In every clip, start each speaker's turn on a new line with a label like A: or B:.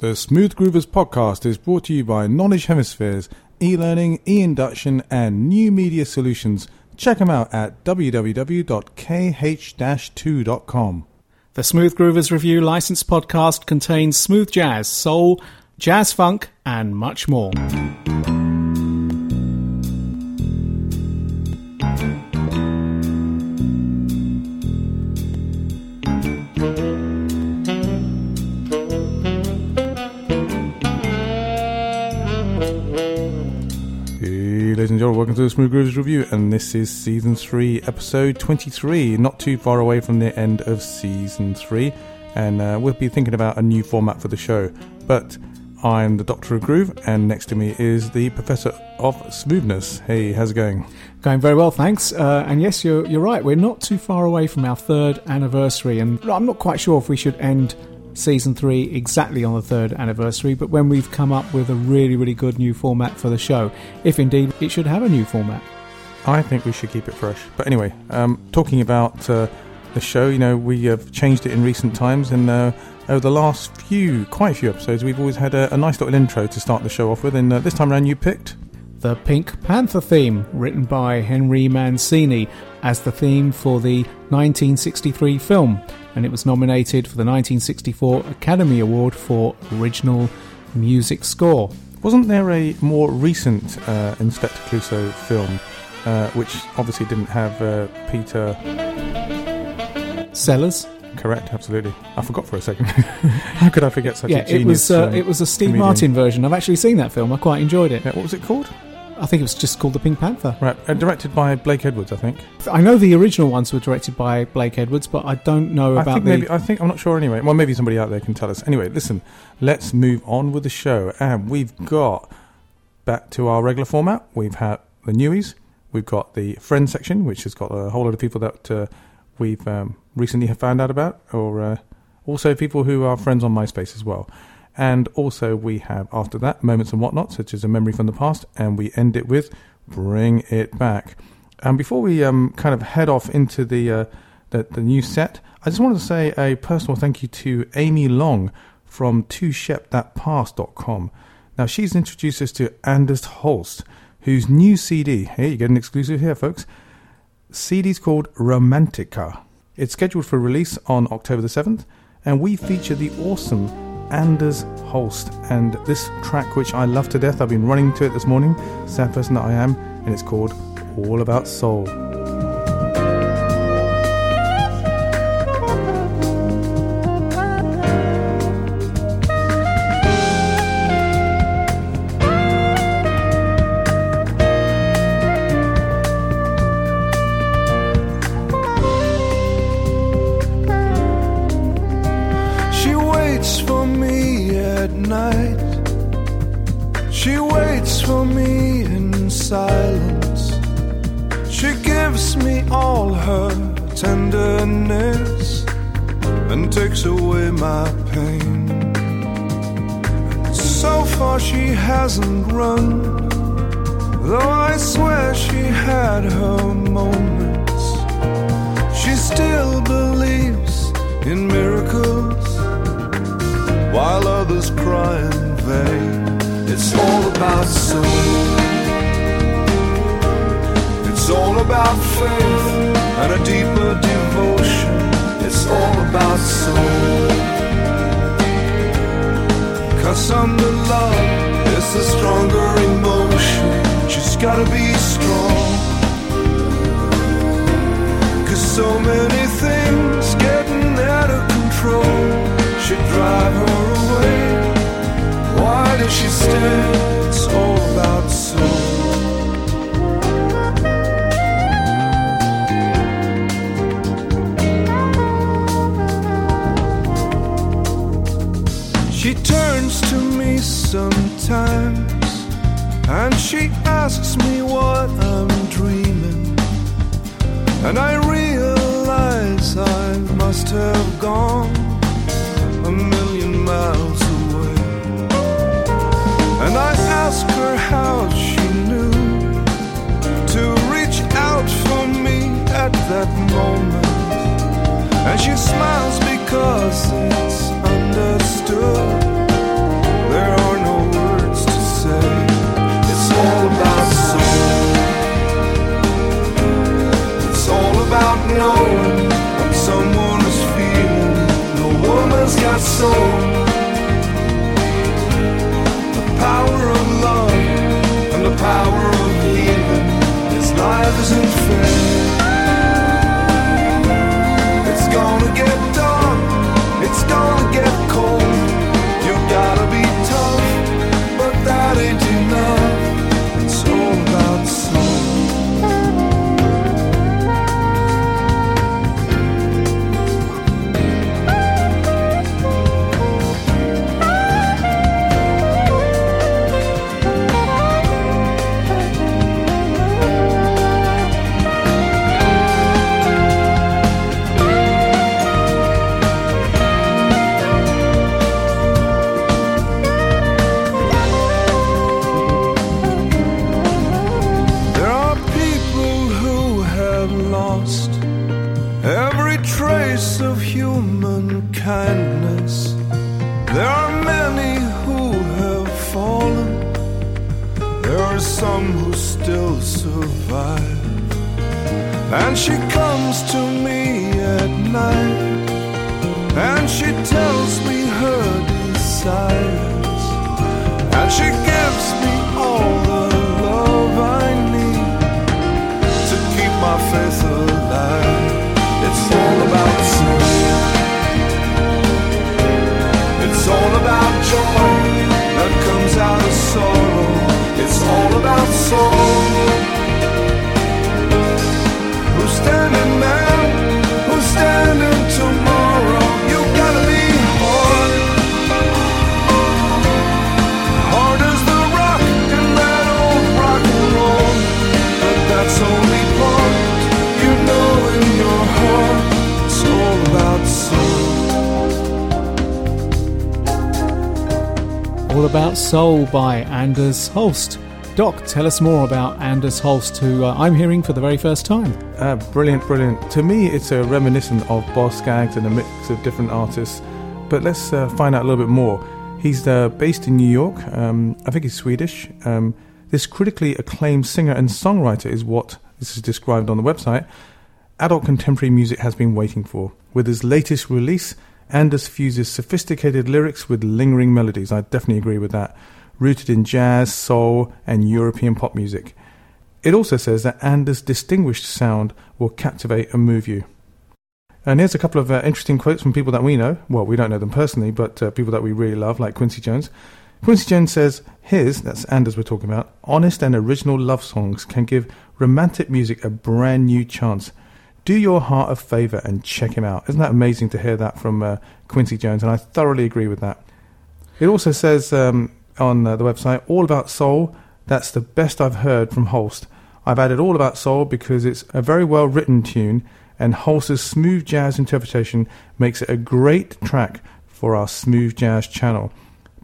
A: The Smooth Groovers podcast is brought to you by Knowledge Hemispheres, e-learning, e-induction, and new media solutions. Check them out at www.kh-2.com.
B: The Smooth Groovers Review licensed podcast contains smooth jazz, soul, jazz funk, and much more.
A: To the Smooth Groovers Review, and this is season three, episode twenty-three. Not too far away from the end of season three, and uh, we'll be thinking about a new format for the show. But I'm the Doctor of Groove, and next to me is the Professor of Smoothness. Hey, how's it going?
B: Going very well, thanks. Uh, and yes, you're, you're right. We're not too far away from our third anniversary, and I'm not quite sure if we should end season three exactly on the third anniversary, but when we've come up with a really, really good new format for the show, if indeed it should have a new format.
A: I think we should keep it fresh. But anyway, um, talking about uh, the show, you know, we have changed it in recent times, and uh, over the last few, quite a few episodes, we've always had a, a nice little intro to start the show off with. And uh, this time around, you picked
B: The Pink Panther theme, written by Henry Mancini as the theme for the 1963 film, and it was nominated for the 1964 Academy Award for Original Music Score.
A: Wasn't there a more recent uh, Inspector Clouseau film, uh, which obviously didn't have uh, Peter?
B: Sellers?
A: Correct, absolutely. I forgot for a second. How could I forget such
B: yeah,
A: a genius?
B: Yeah, it was uh,
A: um,
B: it was a Steve
A: comedian?
B: Martin version. I've actually seen that film. I quite enjoyed it.
A: Yeah, what was it called?
B: I think it was just called The Pink Panther.
A: Right, uh, directed by Blake Edwards, I think.
B: I know the original ones were directed by Blake Edwards, but I don't know
A: I
B: about
A: think
B: the.
A: maybe I think I'm not sure anyway. Well, maybe somebody out there can tell us. Anyway, listen, let's move on with the show, and we've got back to our regular format. We've had the newies. We've got the friend section, which has got a whole lot of people that uh, we've um, recently have found out about, or uh, also people who are friends on MySpace as well. And also we have after that moments and whatnot, such as a memory from the past, and we end it with bring it back. And before we um, kind of head off into the, uh, the the new set, I just wanted to say a personal thank you to Amy Long from twoshepthatpass.com. Now she's introduced us to Anders Holst, whose new CD. Hey, you get an exclusive here, folks. CD's called Romantica. It's scheduled for release on October the 7th, and we feature the awesome Anders Holst and this track, which I love to death. I've been running to it this morning, sad person that I am, and it's called All About Soul.
C: Hasn't run, though I swear she had her moments. She still believes in miracles while others cry in vain. It's all about soul. It's all about faith and a deeper devotion. It's all about soul. Cause I'm the love is a stronger emotion. She's gotta be strong. Cause so many things getting out of control should drive her away. Why does she stay? It's all about soul. She turns to me sometimes and she asks me what I'm dreaming. And I realize I must have gone a million miles away. And I ask her how she knew to reach out for me at that moment. And she smiles because it's understood. without knowing someone is feeling the woman's got soul.
B: Holst. Doc, tell us more about Anders Holst, who uh, I'm hearing for the very first time.
A: Uh, brilliant, brilliant. To me, it's a reminiscent of Boz Scaggs and a mix of different artists. But let's uh, find out a little bit more. He's uh, based in New York. Um, I think he's Swedish. Um, this critically acclaimed singer and songwriter is what this is described on the website. Adult contemporary music has been waiting for. With his latest release, Anders fuses sophisticated lyrics with lingering melodies. I definitely agree with that. Rooted in jazz, soul, and European pop music. It also says that Anders' distinguished sound will captivate and move you. And here's a couple of uh, interesting quotes from people that we know. Well, we don't know them personally, but uh, people that we really love, like Quincy Jones. Quincy Jones says, His, that's Anders we're talking about, honest and original love songs can give romantic music a brand new chance. Do your heart a favour and check him out. Isn't that amazing to hear that from uh, Quincy Jones? And I thoroughly agree with that. It also says um, on the website, All About Soul, that's the best I've heard from Holst. I've added All About Soul because it's a very well written tune, and Holst's smooth jazz interpretation makes it a great track for our smooth jazz channel.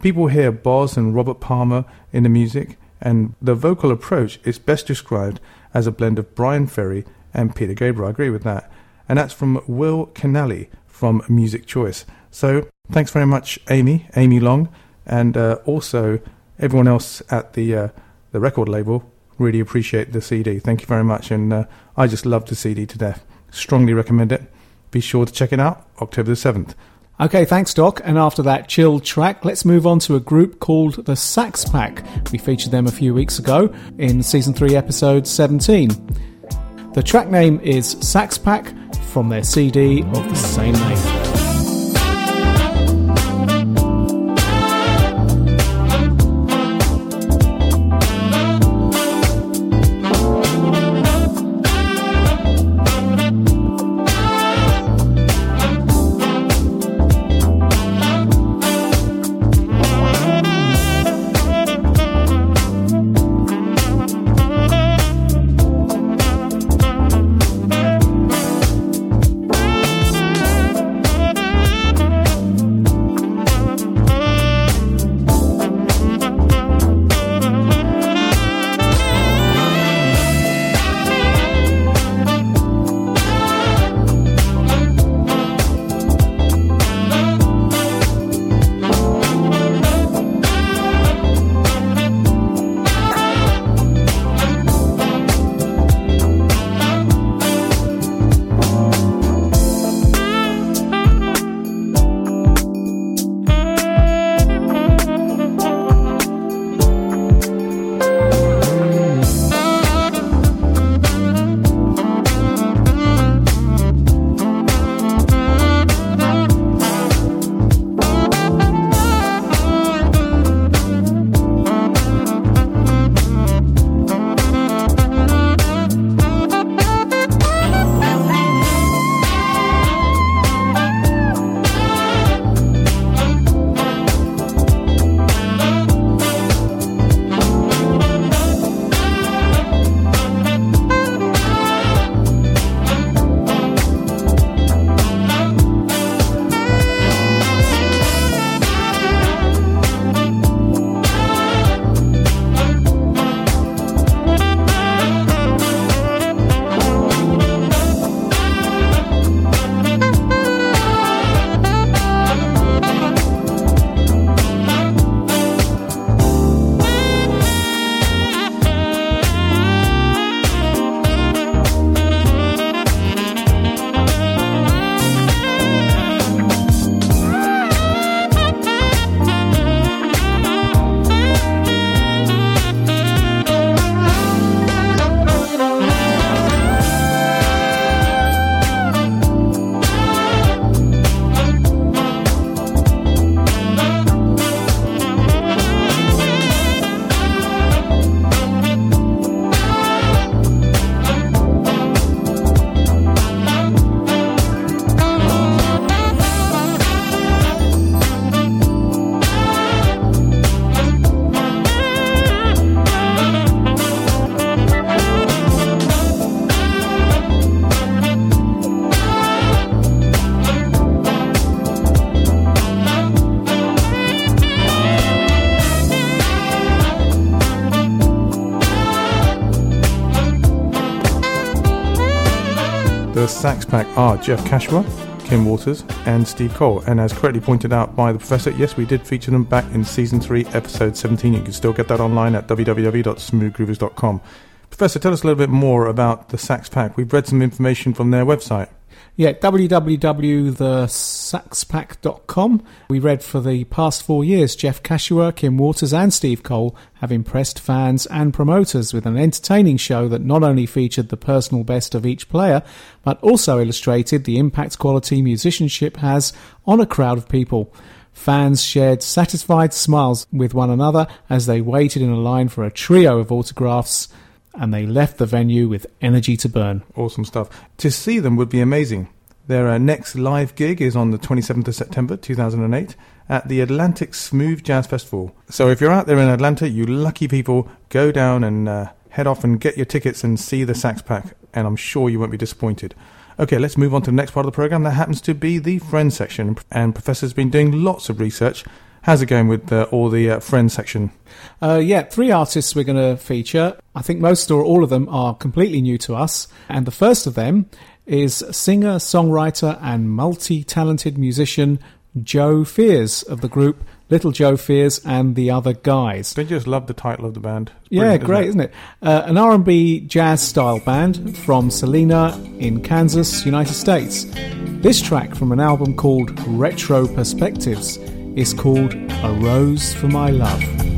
A: People hear Boz and Robert Palmer in the music, and the vocal approach is best described as a blend of Bryan Ferry and Peter Gabriel. I agree with that. And that's from Will Canali from Music Choice. So thanks very much, Amy, Amy Long, and uh, also everyone else at the uh, the record label. Really appreciate the CD. Thank you very much, and uh, I just love the CD to death. Strongly recommend it. Be sure to check it out. October the seventh.
B: Okay, thanks, Doc. And after that chill track, let's move on to a group called the Sax Pack. We featured them a few weeks ago in season 3, episode 17. The track name is Sax Pack from their CD of the same name.
A: Sax Pack are Jeff Kashiwa, Kim Waters, and Steve Cole. And as correctly pointed out by the professor, yes, we did feature them back in season 3, episode 17. You can still get that online at www.smoothgroovers.com. Professor, tell us a little bit more about the Sax Pack. We've read some information from their website.
B: Yeah, www.thesaxpack.com. We read for the past four years, Jeff Kashiwa, Kim Waters, and Steve Cole have impressed fans and promoters with an entertaining show that not only featured the personal best of each player, but also illustrated the impact quality musicianship has on a crowd of people. Fans shared satisfied smiles with one another as they waited in a line for a trio of autographs and they left the venue with energy to burn.
A: Awesome stuff. To see them would be amazing. Their uh, next live gig is on the 27th of September 2008 at the Atlantic Smooth Jazz Festival. So if you're out there in Atlanta, you lucky people, go down and uh, head off and get your tickets and see the Sax Pack, and I'm sure you won't be disappointed. Okay, let's move on to the next part of the program. That happens to be the Friends section, and Professor's been doing lots of research How's it going with uh, all the uh, friends section?
B: Uh, yeah, three artists we're going to feature. I think most or all of them are completely new to us. And the first of them is singer, songwriter, and multi talented musician Joe Fears of the group Little Joe Fears and the Other Guys.
A: Don't just love the title of the band?
B: Yeah, great, isn't it? Isn't it? Uh, an R&B jazz style band from Salina in Kansas, United States. This track from an album called Retro Perspectives is called A Rose for My Love.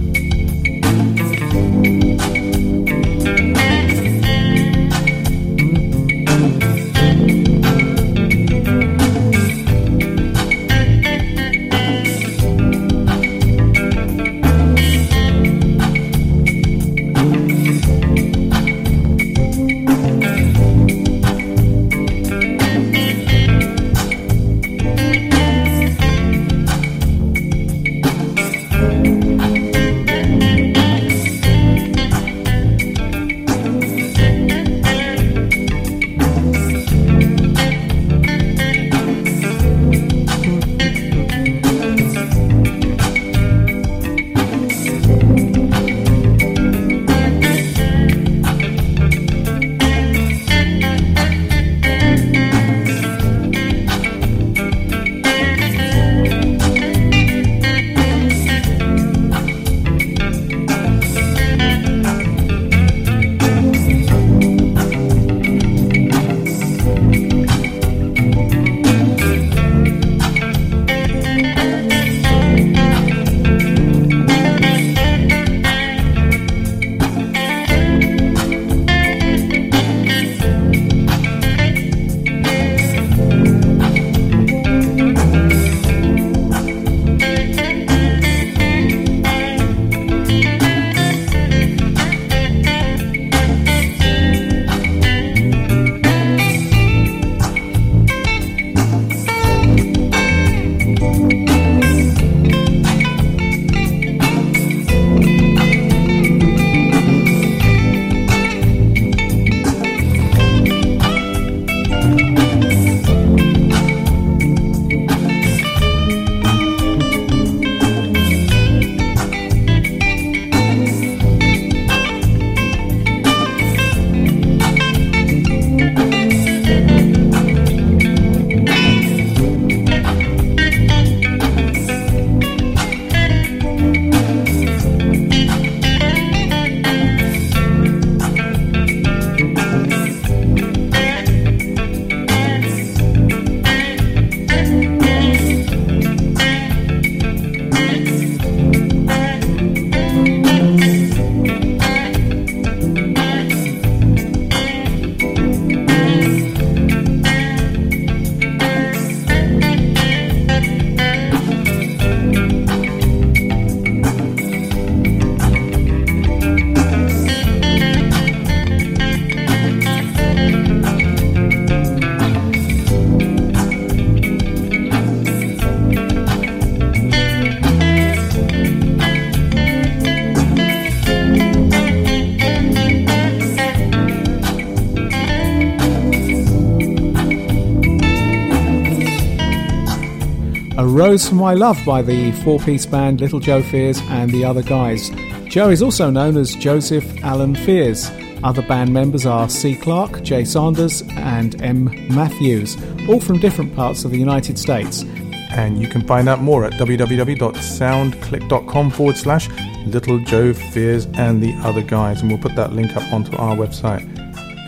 B: Rose for My Love by the four piece band Little Joe Fears and the other guys. Joe is also known as Joseph Allen Fears. Other band members are C. Clark, Jay Sanders, and M. Matthews, all from different parts of the United States.
A: And you can find out more at www.soundclick.com forward slash Little Joe Fears and the other guys. And we'll put that link up onto our website.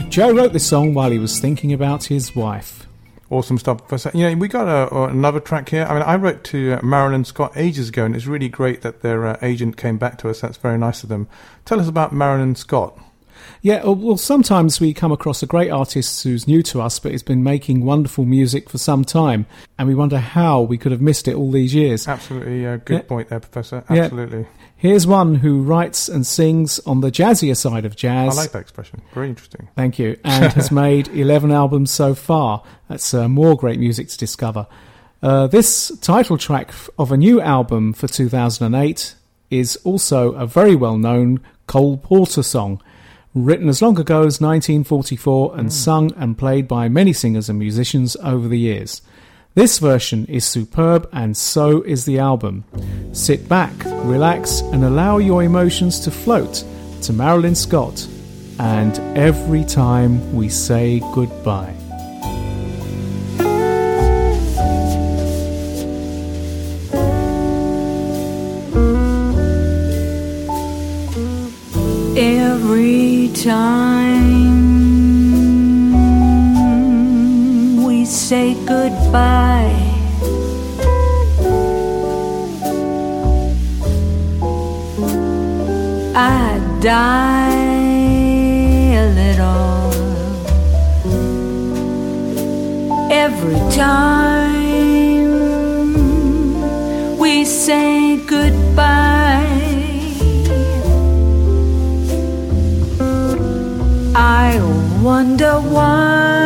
B: Joe wrote this song while he was thinking about his wife.
A: Awesome stuff. Professor. You know, we got a, another track here. I mean, I wrote to uh, Marilyn Scott ages ago, and it's really great that their uh, agent came back to us. That's very nice of them. Tell us about Marilyn Scott.
B: Yeah, well, sometimes we come across a great artist who's new to us, but has been making wonderful music for some time, and we wonder how we could have missed it all these years.
A: Absolutely, uh, good yeah. point there, Professor. Absolutely. Yeah.
B: Here's one who writes and sings on the jazzier side of jazz.
A: I like that expression. Very interesting.
B: Thank you. And has made 11 albums so far. That's uh, more great music to discover. Uh, this title track of a new album for 2008 is also a very well known Cole Porter song written as long ago as 1944 and mm. sung and played by many singers and musicians over the years. This version is superb and so is the album. Sit back, relax, and allow your emotions to float to Marilyn Scott and every time we say goodbye.
D: Every time say goodbye. I die a little every time we say goodbye. I wonder why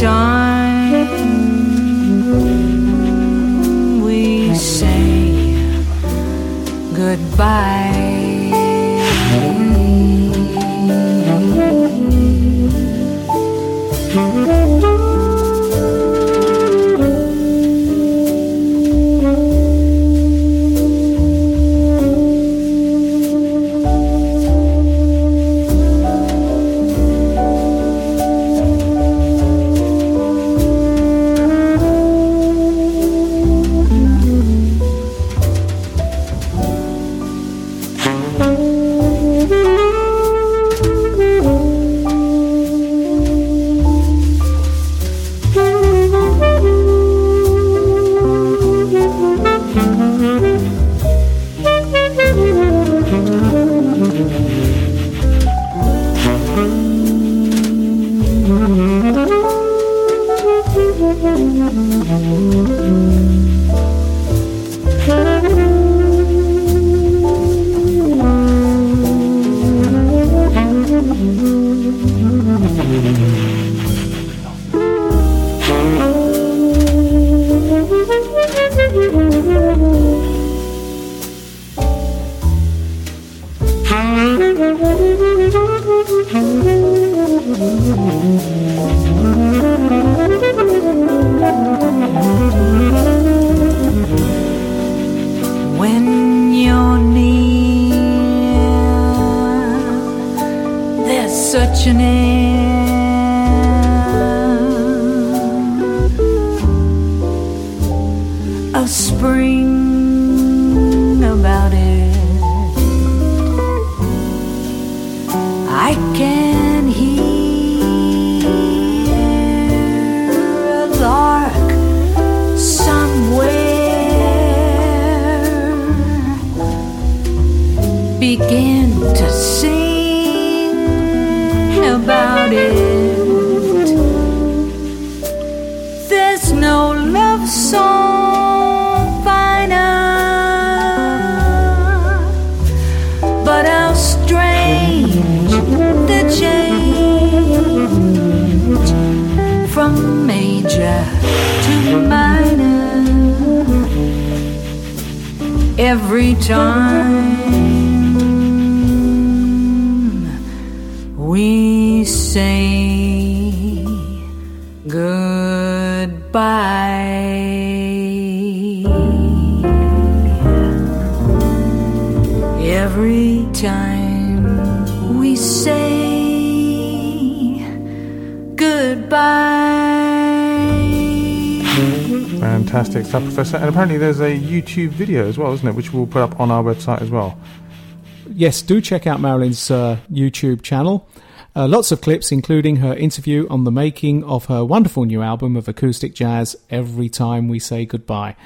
D: time we say goodbye.
A: Professor. And apparently there's a YouTube video as well, isn't it? Which we'll put up on our website as well.
B: Yes, do check out Marilyn's uh, YouTube channel. Uh, lots of clips, including her interview on the making of her wonderful new album of acoustic jazz, Every Time We Say Goodbye.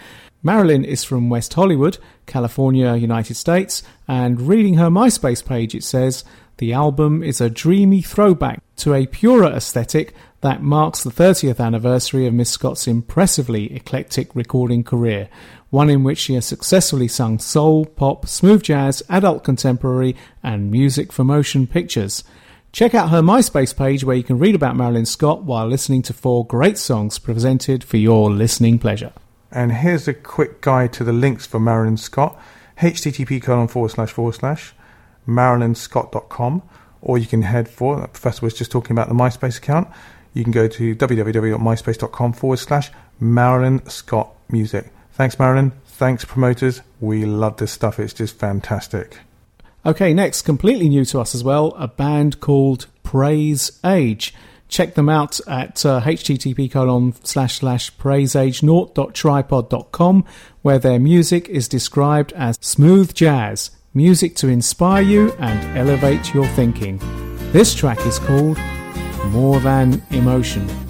B: Marilyn is from West Hollywood, California, United States, and reading her MySpace page, it says the album is a dreamy throwback to a purer aesthetic that marks the 30th anniversary of Miss Scott's impressively eclectic recording career, one in which she has successfully sung soul, pop, smooth jazz, adult contemporary, and music for motion pictures. Check out her MySpace page where you can read about Marilyn Scott while listening to four great songs presented for your listening pleasure.
A: And here's a quick guide to the links for Marilyn Scott. http colon forward slash forward slash or you can head for, Professor was just talking about the MySpace account. You can go to www.myspace.com forward slash Marilyn Scott Music. Thanks, Marilyn. Thanks, promoters. We love this stuff. It's just fantastic.
B: Okay, next, completely new to us as well, a band called Praise Age. Check them out at uh, http colon slash slash praiseage.tripod.com where their music is described as smooth jazz, music to inspire you and elevate your thinking. This track is called More Than Emotion.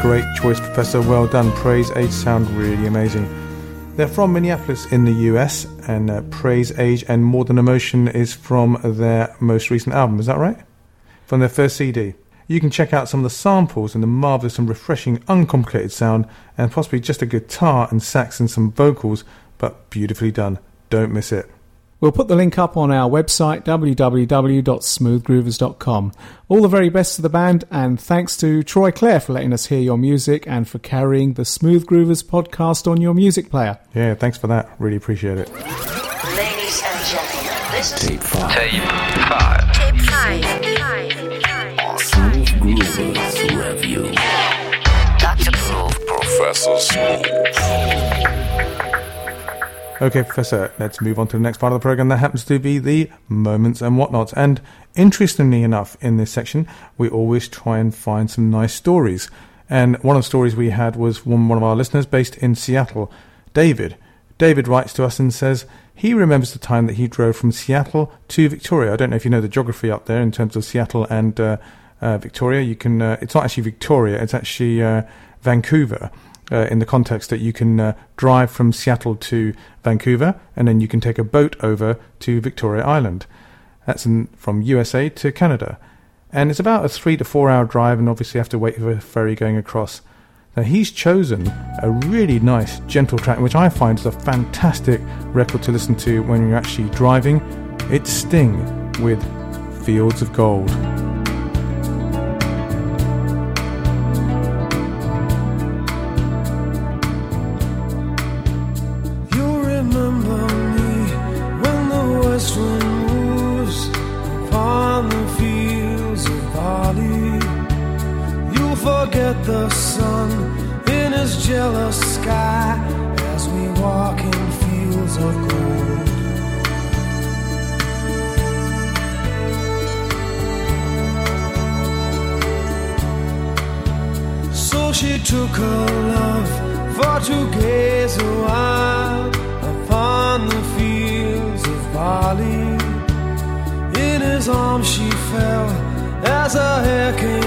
A: Great choice, Professor. Well done. Praise Age sound really amazing. They're from Minneapolis in the US, and uh, Praise Age and More Than Emotion is from their most recent album. Is that right? From their first CD. You can check out some of the samples and the marvelous and refreshing, uncomplicated sound, and possibly just a guitar and sax and some vocals, but beautifully done. Don't miss it.
B: We'll put the link up on our website, www.smoothgroovers.com. All the very best to the band, and thanks to Troy Clare for letting us hear your music and for carrying the Smooth Groovers podcast on your music player.
A: Yeah, thanks for that. Really appreciate it.
E: Ladies and gentlemen, this is
F: Tape 5.
G: Tape 5.
E: Tape 5.
F: Smooth Groovers Review.
E: Dr. Groove.
F: Professor Smooth.
A: Okay, Professor, let's move on to the next part of the program. That happens to be the moments and whatnots. And interestingly enough, in this section, we always try and find some nice stories. And one of the stories we had was from one of our listeners based in Seattle, David. David writes to us and says he remembers the time that he drove from Seattle to Victoria. I don't know if you know the geography up there in terms of Seattle and uh, uh, Victoria. You can. Uh, it's not actually Victoria. It's actually uh, Vancouver. Uh, in the context that you can uh, drive from Seattle to Vancouver, and then you can take a boat over to Victoria Island. That's in, from USA to Canada, and it's about a three to four hour drive, and obviously you have to wait for a ferry going across. Now he's chosen a really nice gentle track, which I find is a fantastic record to listen to when you're actually driving. It's Sting with Fields of Gold.
C: Jealous sky as we walk in fields of gold. So she took her love for to gaze a while upon the fields of barley. In his arms she fell as her hair came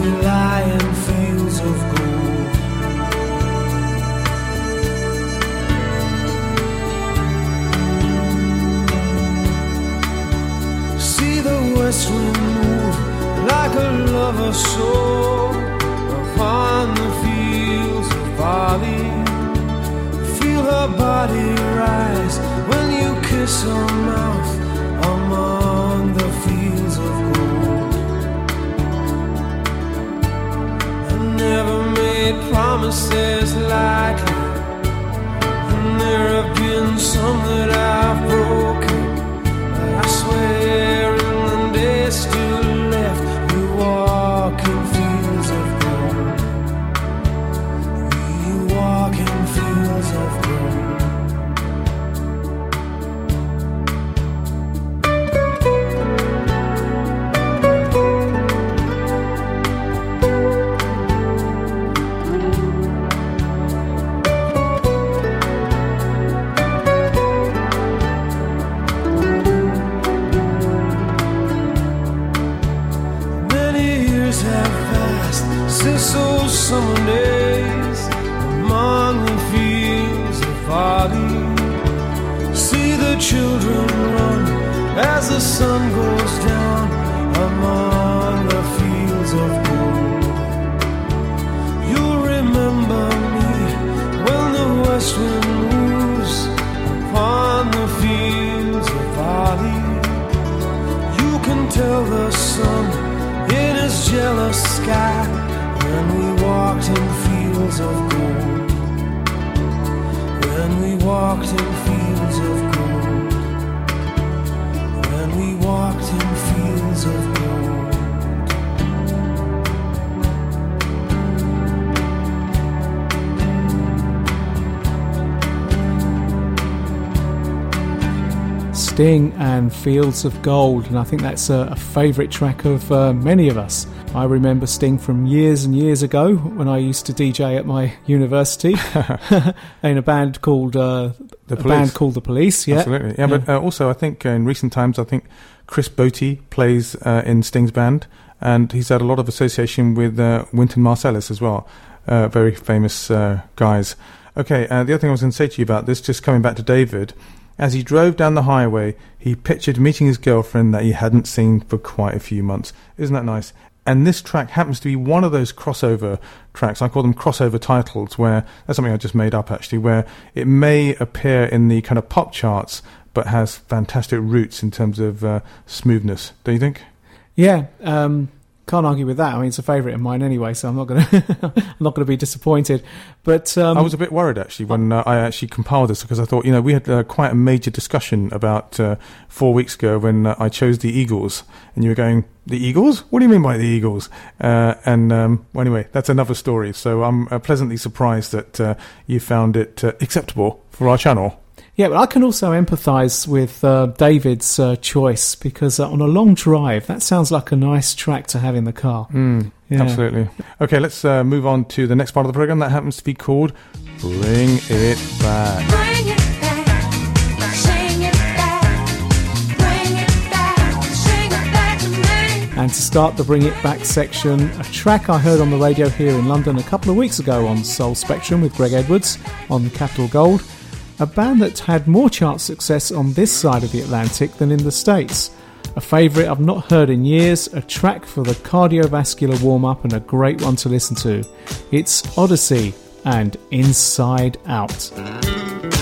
C: we lie in fields of gold. See the west wind move like a lover's soul upon the fields of barley. Feel her body rise when you kiss her mouth promises lightly, and there have been some that I've broken. But I swear summer days among the fields of barley. See the children run as the sun goes down among
H: and Fields of Gold, and I think that's a, a favourite track of uh, many of us. I remember Sting from years and years ago when I used to DJ at my university in a band called uh,
A: The Police.
H: band called the Police. Yeah,
A: Absolutely. Yeah, but uh, also I think uh, in recent times I think Chris Botti plays uh, in Sting's band, and he's had a lot of association with uh, Wynton Marsalis as well. Uh, very famous uh, guys. Okay, uh, the other thing I was going to say to you about this, just coming back to David, as he drove down the highway, he pictured meeting his girlfriend that he hadn't seen for quite a few months. Isn't that nice? And this track happens to be one of those crossover tracks. I call them crossover titles, where that's something I just made up actually, where it may appear in the kind of pop charts, but has fantastic roots in terms of uh, smoothness. Don't you think?
H: yeah. Um, can't argue with that. I mean, it's a favourite of mine anyway, so I'm not going to I'm not going to be disappointed. But um,
A: I was a bit worried actually when uh, I actually compiled this because I thought, you know, we had uh, quite a major discussion about uh, four weeks ago when uh, I chose the Eagles, and you were going, the Eagles? What do you mean by the Eagles? Uh, and um, well, anyway, that's another story. So I'm uh, pleasantly surprised that you found it acceptable for our channel.
H: Yeah, but I can also empathise with uh, David's uh, choice because uh, on a long drive, that sounds like a nice track to have in the car.
A: Mm,
H: Yeah.
A: Absolutely. Okay, let's uh, move on to the next part of the program. That happens to be called Bring It Back.
G: Bring it back, sing it back, bring it back, sing it back to me.
H: And to start the Bring It Back section, a track I heard on the radio here in London a couple of weeks ago on Soul Spectrum with Greg Edwards on Capital Gold, a band that had more chart success on this side of the Atlantic than in the States. A favourite I've not heard in years, a track for the cardiovascular warm up, and a great one to listen to. It's Odyssey and Inside Out.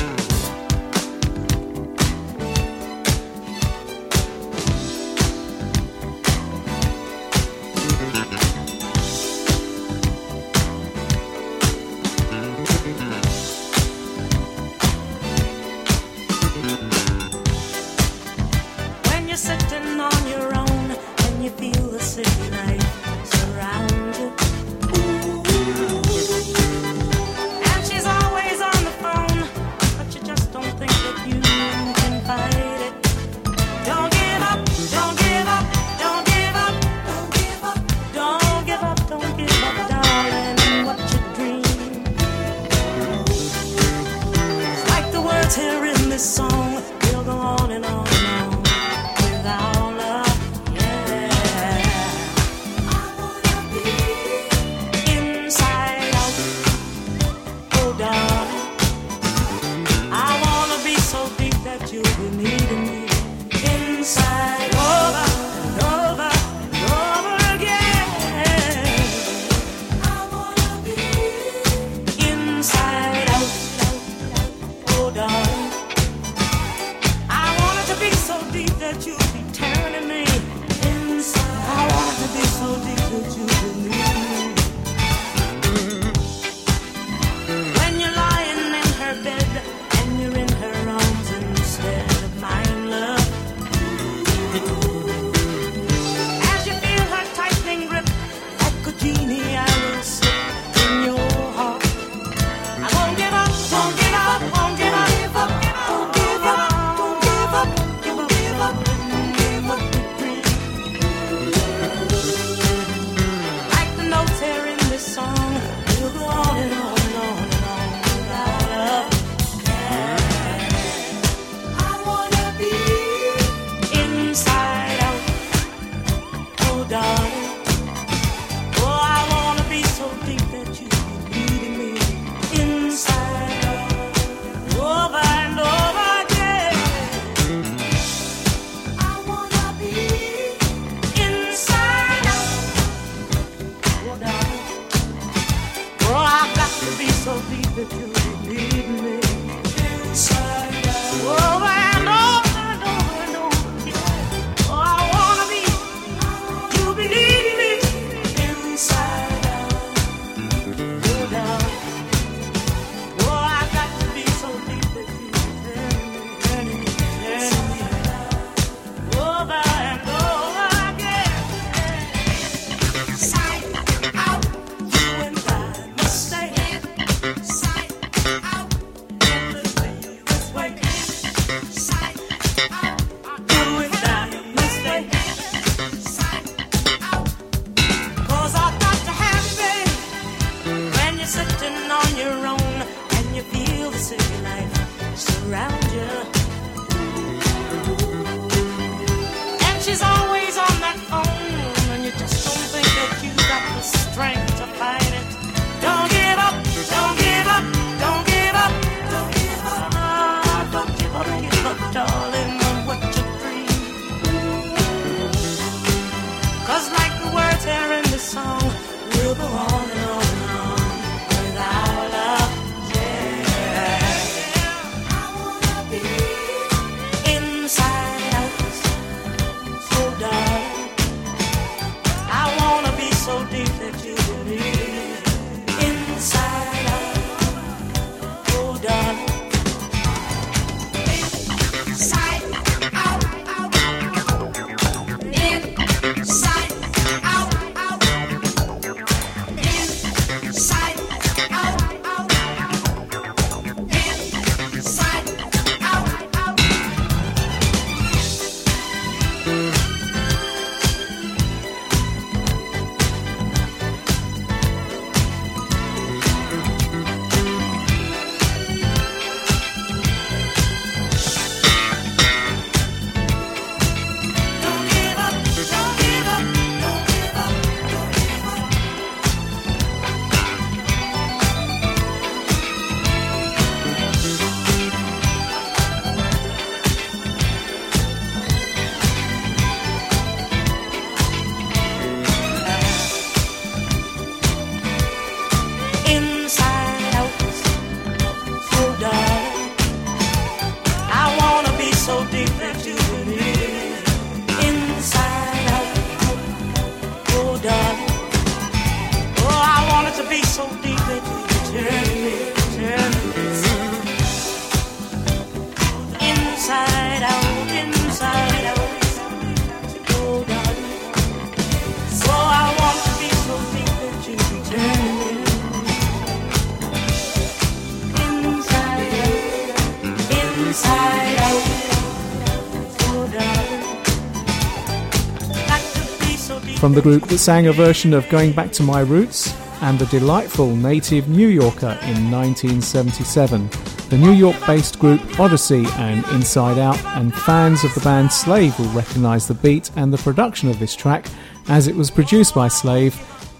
B: From the group that sang a version of Going Back to My Roots and the delightful native New Yorker in 1977. The New York based group Odyssey and Inside Out, and fans of the band Slave will recognise the beat and the production of this track as it was produced by Slave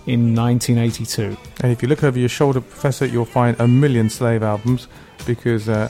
B: in 1982.
A: And if you look over your shoulder, Professor, you'll find a million Slave albums because uh,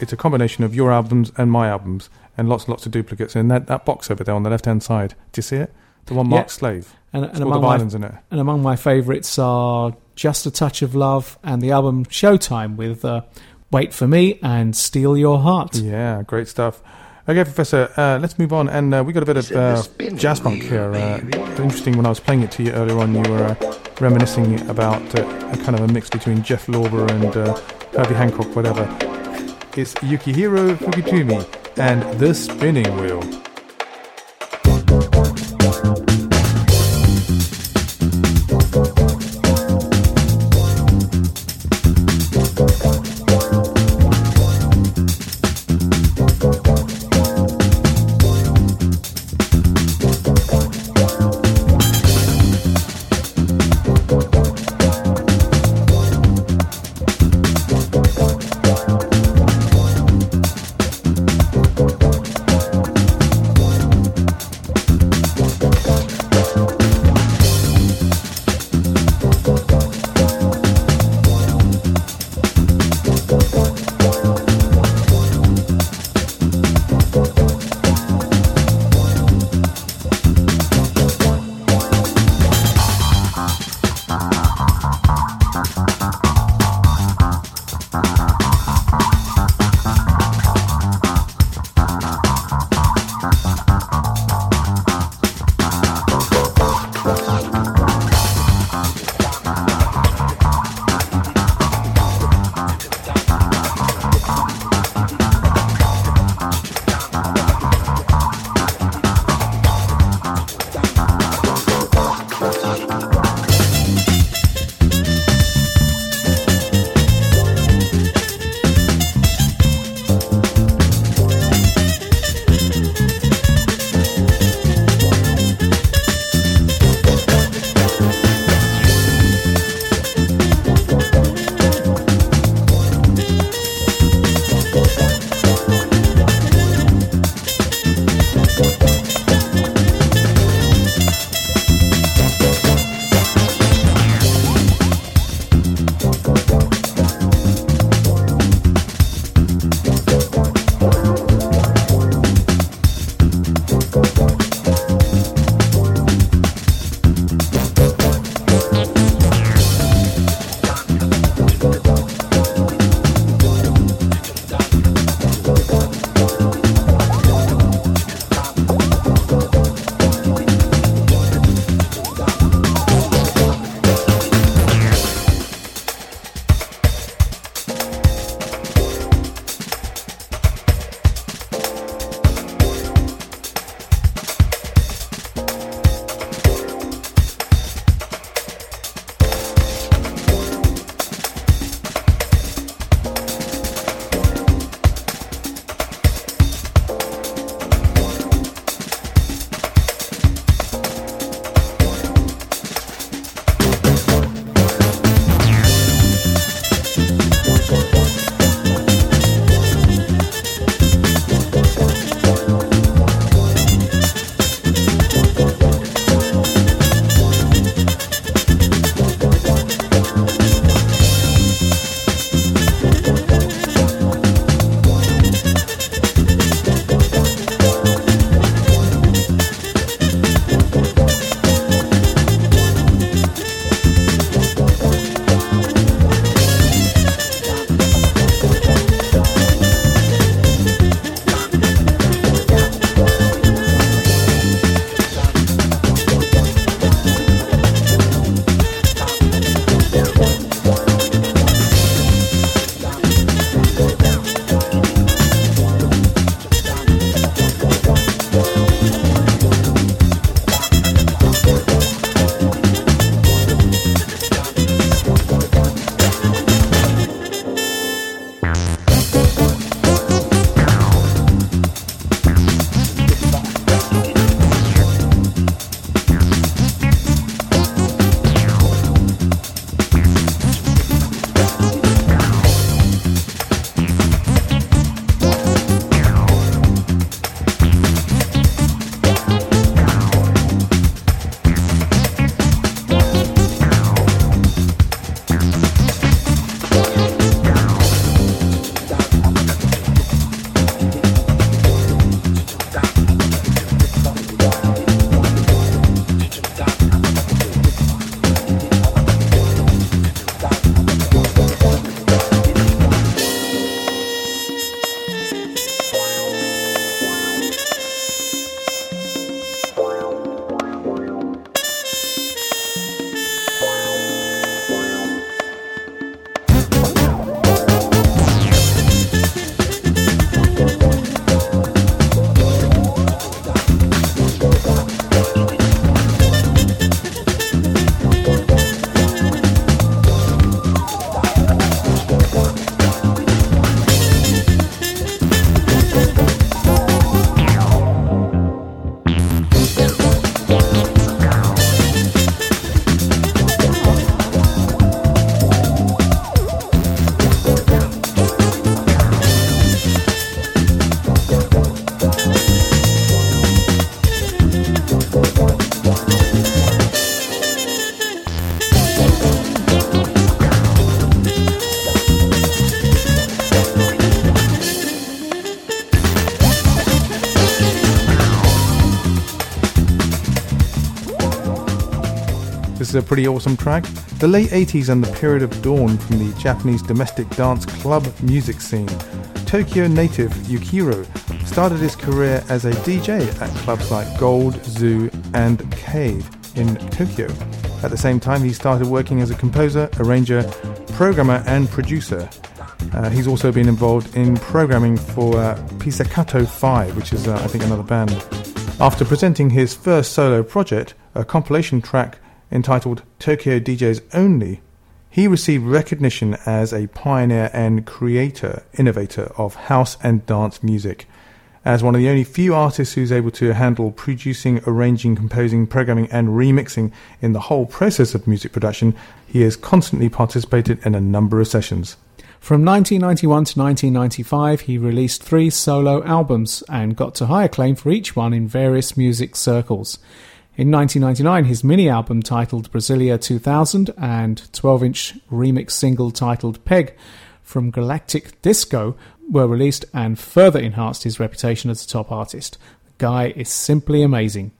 A: it's a combination of your albums and my albums and lots and lots of duplicates. And that, that box over there on the left hand side, do you see it? The one Mark
B: Yeah.
A: Slave.
B: And, and among my
A: violins in it.
B: And among my favourites are Just a Touch of Love and the album Showtime with uh, Wait for Me and Steal Your Heart.
A: Yeah, great stuff. Okay, Professor, uh, let's move on. And uh, we got a bit of uh, jazz funk here. Uh, interesting when I was playing it to you earlier on, you were uh, reminiscing about uh, a kind of a mix between Jeff Lorber and uh, Herbie Hancock, whatever. It's Yukihiro Fukutomi and The Spinning Wheel. This is a pretty awesome track. The late 80s and the period of dawn from the Japanese domestic dance club music scene. Tokyo native Yukiro started his career as a DJ at clubs like Gold, Zoo, and Cave in Tokyo. At the same time, he started working as a composer, arranger, programmer, and producer. Uh, he's also been involved in programming for uh, Pizzicato 5, which is, uh, I think, another band. After presenting his first solo project, a compilation track entitled Tokyo DJs Only, he received recognition as a pioneer and creator, innovator of house and dance music. As one of the only few artists who's able to handle producing, arranging, composing, programming, and remixing in the whole process of music production, he has constantly participated in a number of sessions.
B: From 1991 to 1995, he released three solo albums and got to high acclaim for each one in various music circles. In 1999, his mini album titled Brasilia 2000 and 12 inch remix single titled Peg from Galactic Disco were released and further enhanced his reputation as a top artist. The guy is simply amazing.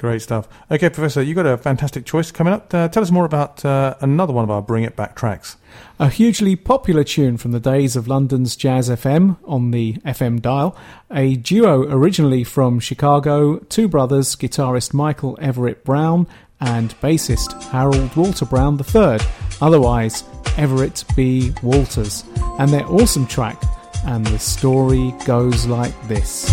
A: Great stuff. Okay, Professor, you got a fantastic choice coming up. Uh, tell us more about uh, another one of our Bring It Back tracks.
B: A hugely popular tune from the days of London's Jazz FM on the FM dial. A duo originally from Chicago, two brothers, guitarist Michael Everett Brown and bassist Harold Walter Brown III, otherwise Everett B. Walters, and their awesome track. And the story goes like this.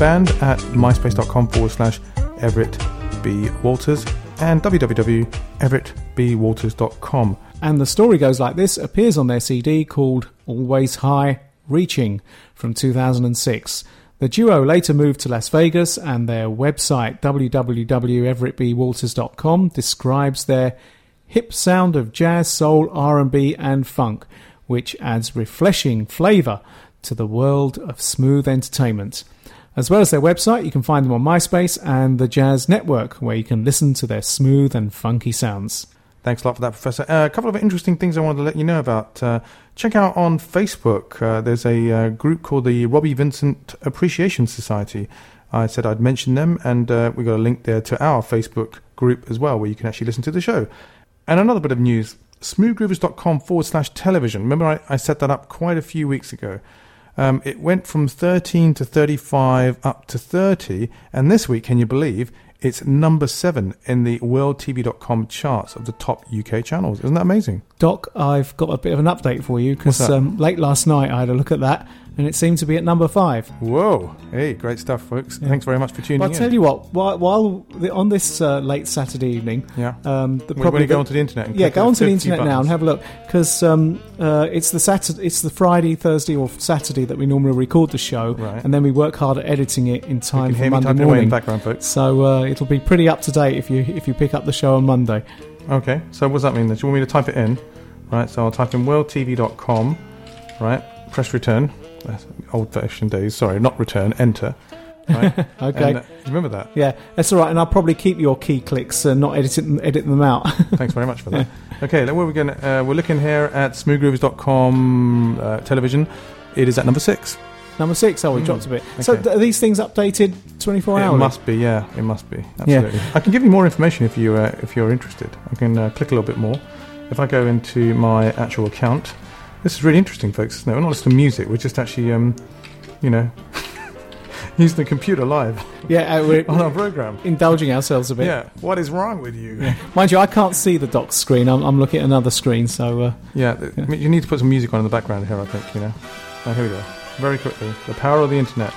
A: Band at myspace.com forward slash Everett B. Walters and www.everettbwalters.com.
B: And the story goes like this appears on their CD called Always High Reaching from 2006. The duo later moved to Las Vegas, and their website, www.everettbwalters.com, describes their hip sound of jazz, soul, R&B, and funk, which adds refreshing flavour to the world of smooth entertainment. As well as their website, you can find them on MySpace and the Jazz Network, where you can listen to their smooth and funky sounds.
A: Thanks a lot for that, Professor. Uh, a couple of interesting things I wanted to let you know about. Uh, check out on Facebook. Uh, there's a uh, group called the Robbie Vincent Appreciation Society. I said I'd mention them, and uh, we got a link there to our Facebook group as well, where you can actually listen to the show. And another bit of news: smoothgroovers.com forward slash television. Remember, I, I set that up quite a few weeks ago. Um, it went from 13 to 35 up to 30, and this week, can you believe, it's number seven in the worldtv.com charts of the top UK channels. Isn't that amazing?
B: Doc, I've got a bit of an update for you because um, late last night I had a look at that and it seemed to be at number five.
A: Whoa! Hey, great stuff, folks. Thanks very much for tuning in.
B: But I'll
A: in.
B: tell you what, while, while the, on this uh, late Saturday evening,
A: yeah.
B: um, the probably
A: go onto the internet and
B: yeah,
A: click
B: go onto the
A: 50
B: internet now and have a look because um, uh, it's the Saturday, it's the Friday, Thursday, or Saturday that we normally record the show,
A: Right.
B: and then we work hard at editing it in
A: You
B: time
A: can
B: for
A: hear
B: Monday
A: typing away in
B: morning.
A: the background, folks.
B: So uh, it'll be pretty up to date if you if you pick up the show on Monday.
A: Okay, so what does that mean then? Do you want me to type it in? Right, so I'll type in worldtv.com, right, press return. Old fashioned days, sorry, not return, enter. Right?
B: Okay.
A: And, uh, do you remember that?
B: Yeah, that's all right, and I'll probably keep your key clicks and not edit it, edit them out.
A: Thanks very much for that. Okay, then where are we going? Uh, we're looking here at smoothgroovers.com uh, television. It is at number six.
B: Number six, oh, we
A: Mm,
B: dropped a bit. So th- are these things updated twenty four
A: It
B: hours?
A: must be, yeah, it must be. Absolutely. I can give you more information if you uh, if you're interested. I can uh, click a little bit more. If I go into my actual account, this is really interesting, folks. Isn't it? We're not listening to music. We're just actually, um, you know, using the computer live
B: Yeah, uh, we're
A: on our program.
B: indulging ourselves a bit.
A: Yeah. What is wrong with you?
B: Yeah. Mind you, I can't see the doc screen. I'm, I'm looking at another screen, so uh,
A: Yeah, th- I you need to put some music on in the background here, I think, you know. Oh, here we go. Very quickly. The power of the internet.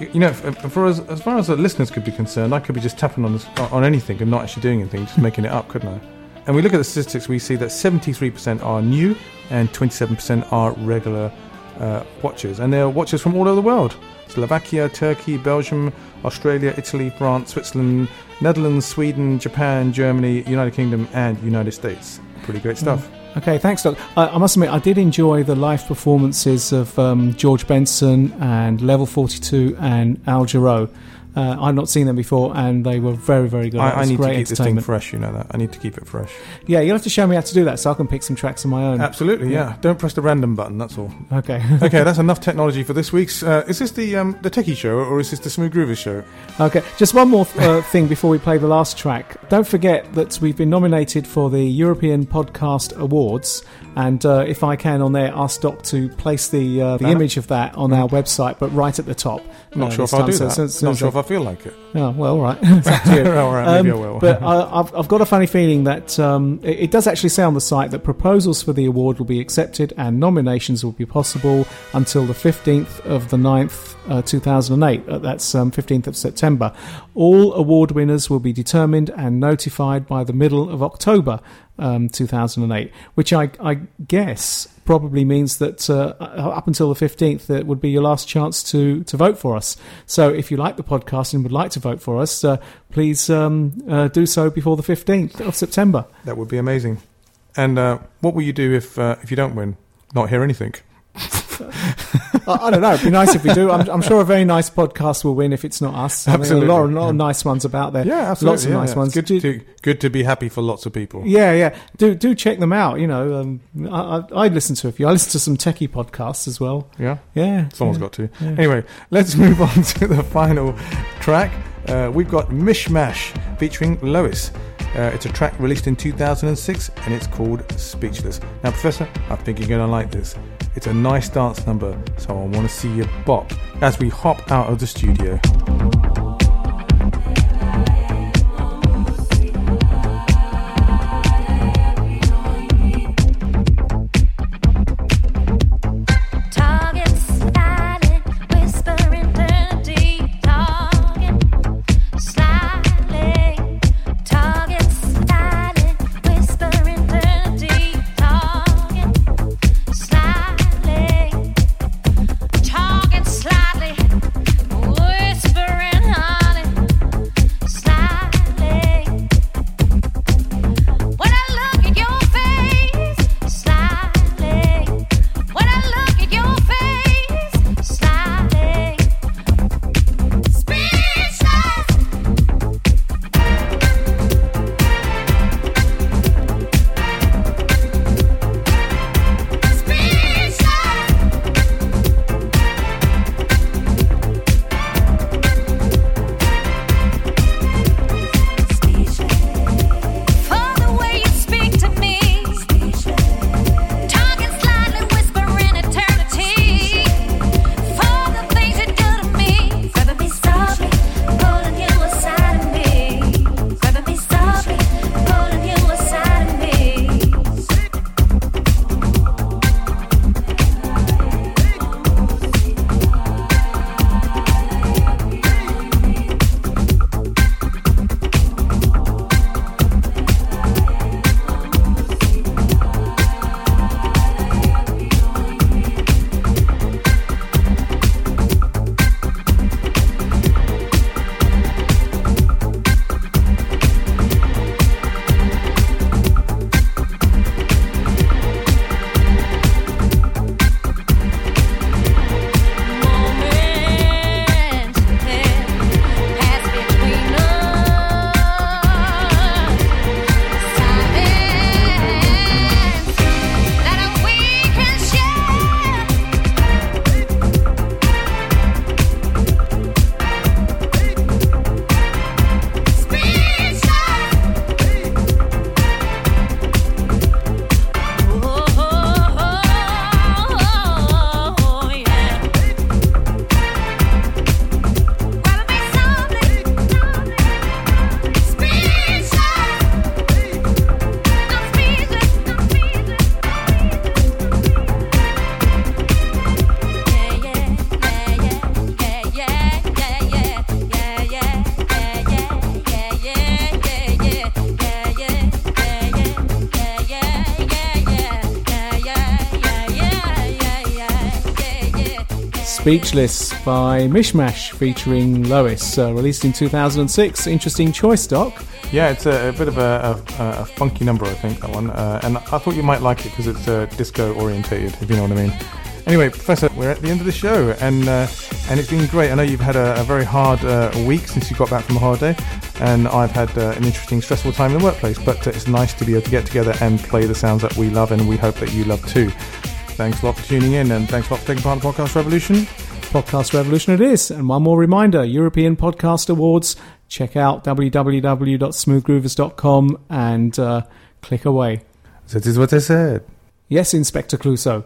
A: Y- You know, for as, as far as the listeners could be concerned, I could be just tapping on, this, on anything and not actually doing anything, just making it up, couldn't I? And we look at the statistics, we see that 73% are new and 27% are regular uh, watchers. And they're watchers from all over the world Slovakia, Turkey, Belgium, Australia, Italy, France, Switzerland, Netherlands, Sweden, Japan, Germany, United Kingdom, and United States. Pretty great stuff.
B: Okay, thanks, Doc. I, I must admit, I did enjoy the live performances of um, George Benson and Level 42 and Al Jarreau. Uh, I've not seen them before, and they were very, very good.
A: I, I need to keep this thing fresh. You know that. I need to keep it fresh.
B: Yeah, you'll have to show me how to do that so I can pick some tracks of my own.
A: Absolutely. Yeah.
B: Yeah.
A: Don't press the random button. That's all.
B: Okay.
A: Okay. that's enough technology for this week's. Uh, is this the um, the Techie Show or is this the Smooth Groovers Show?
B: Okay, just one more uh, thing before we play the last track. Don't forget that we've been nominated for the European Podcast Awards, and uh, if I can on there, ask Doc to place the uh, the image of that on our website, but right at the top.
A: Not
B: uh,
A: sure if I'll do
B: So-
A: that. Not sure if I feel like it.
B: Oh, well, all right. it's up to you.
A: all right. Maybe I
B: Um,
A: will.
B: But uh, I've, I've got a funny feeling that um, it, it does actually say on the site that proposals for the award will be accepted and nominations will be possible until the 15th of the 9th, uh, 2008. Uh, that's um, 15th of September. All award winners will be determined and notified by the middle of October um, 2008, which I, I guess probably means that uh, up until the 15th it would be your last chance to, to vote for us. So if you like the podcast and would like to vote for us, uh, please um, uh, do so before the 15th of September.
A: that would be amazing. And uh, what will you do if uh, if you don't win? Not hear anything.
B: I, I don't know. It'd be nice if we do. I'm, I'm sure a very nice podcast will win if it's not us. I
A: Absolutely,
B: a lot, a lot of nice ones about there.
A: Yeah, absolutely.
B: Lots of
A: yeah,
B: nice
A: yeah.
B: ones.
A: Good to good to be happy for lots of people.
B: Yeah, yeah. Do do check them out. You know, um, I, I, I listen to a few. I listen to some techie podcasts as well.
A: Yeah.
B: Yeah,
A: Someone's
B: yeah.
A: got to. Anyway, let's move on to the final track. Uh, we've got Mishmash featuring Lois. Uh, it's a track released in 2006 and it's called Speechless. Now, Professor, I think you're going to like this. It's a nice dance number, so I want to see you bop as we hop out of the studio.
B: Speechless by Mishmash featuring Lois, uh, released in 2006. Interesting choice, Doc.
A: Yeah, it's a, a bit of a, a, a funky number, I think, that one. Uh, and I thought you might like it because it's uh, disco orientated, if you know what I mean. Anyway, Professor, we're at the end of the show, and uh, and it's been great. I know you've had a, very hard uh, week since you got back from a holiday, and I've had uh, an interesting, stressful time in the workplace. But it's nice to be able to get together and play the sounds that we love, and we hope that you love too. Thanks a lot for tuning in, and thanks a lot for taking part in the podcast revolution.
B: Podcast Revolution it is. And one more reminder European Podcast Awards. Check out www.smoothgroovers.com and uh, click away.
A: That is what I said.
B: Yes, Inspector Clouseau.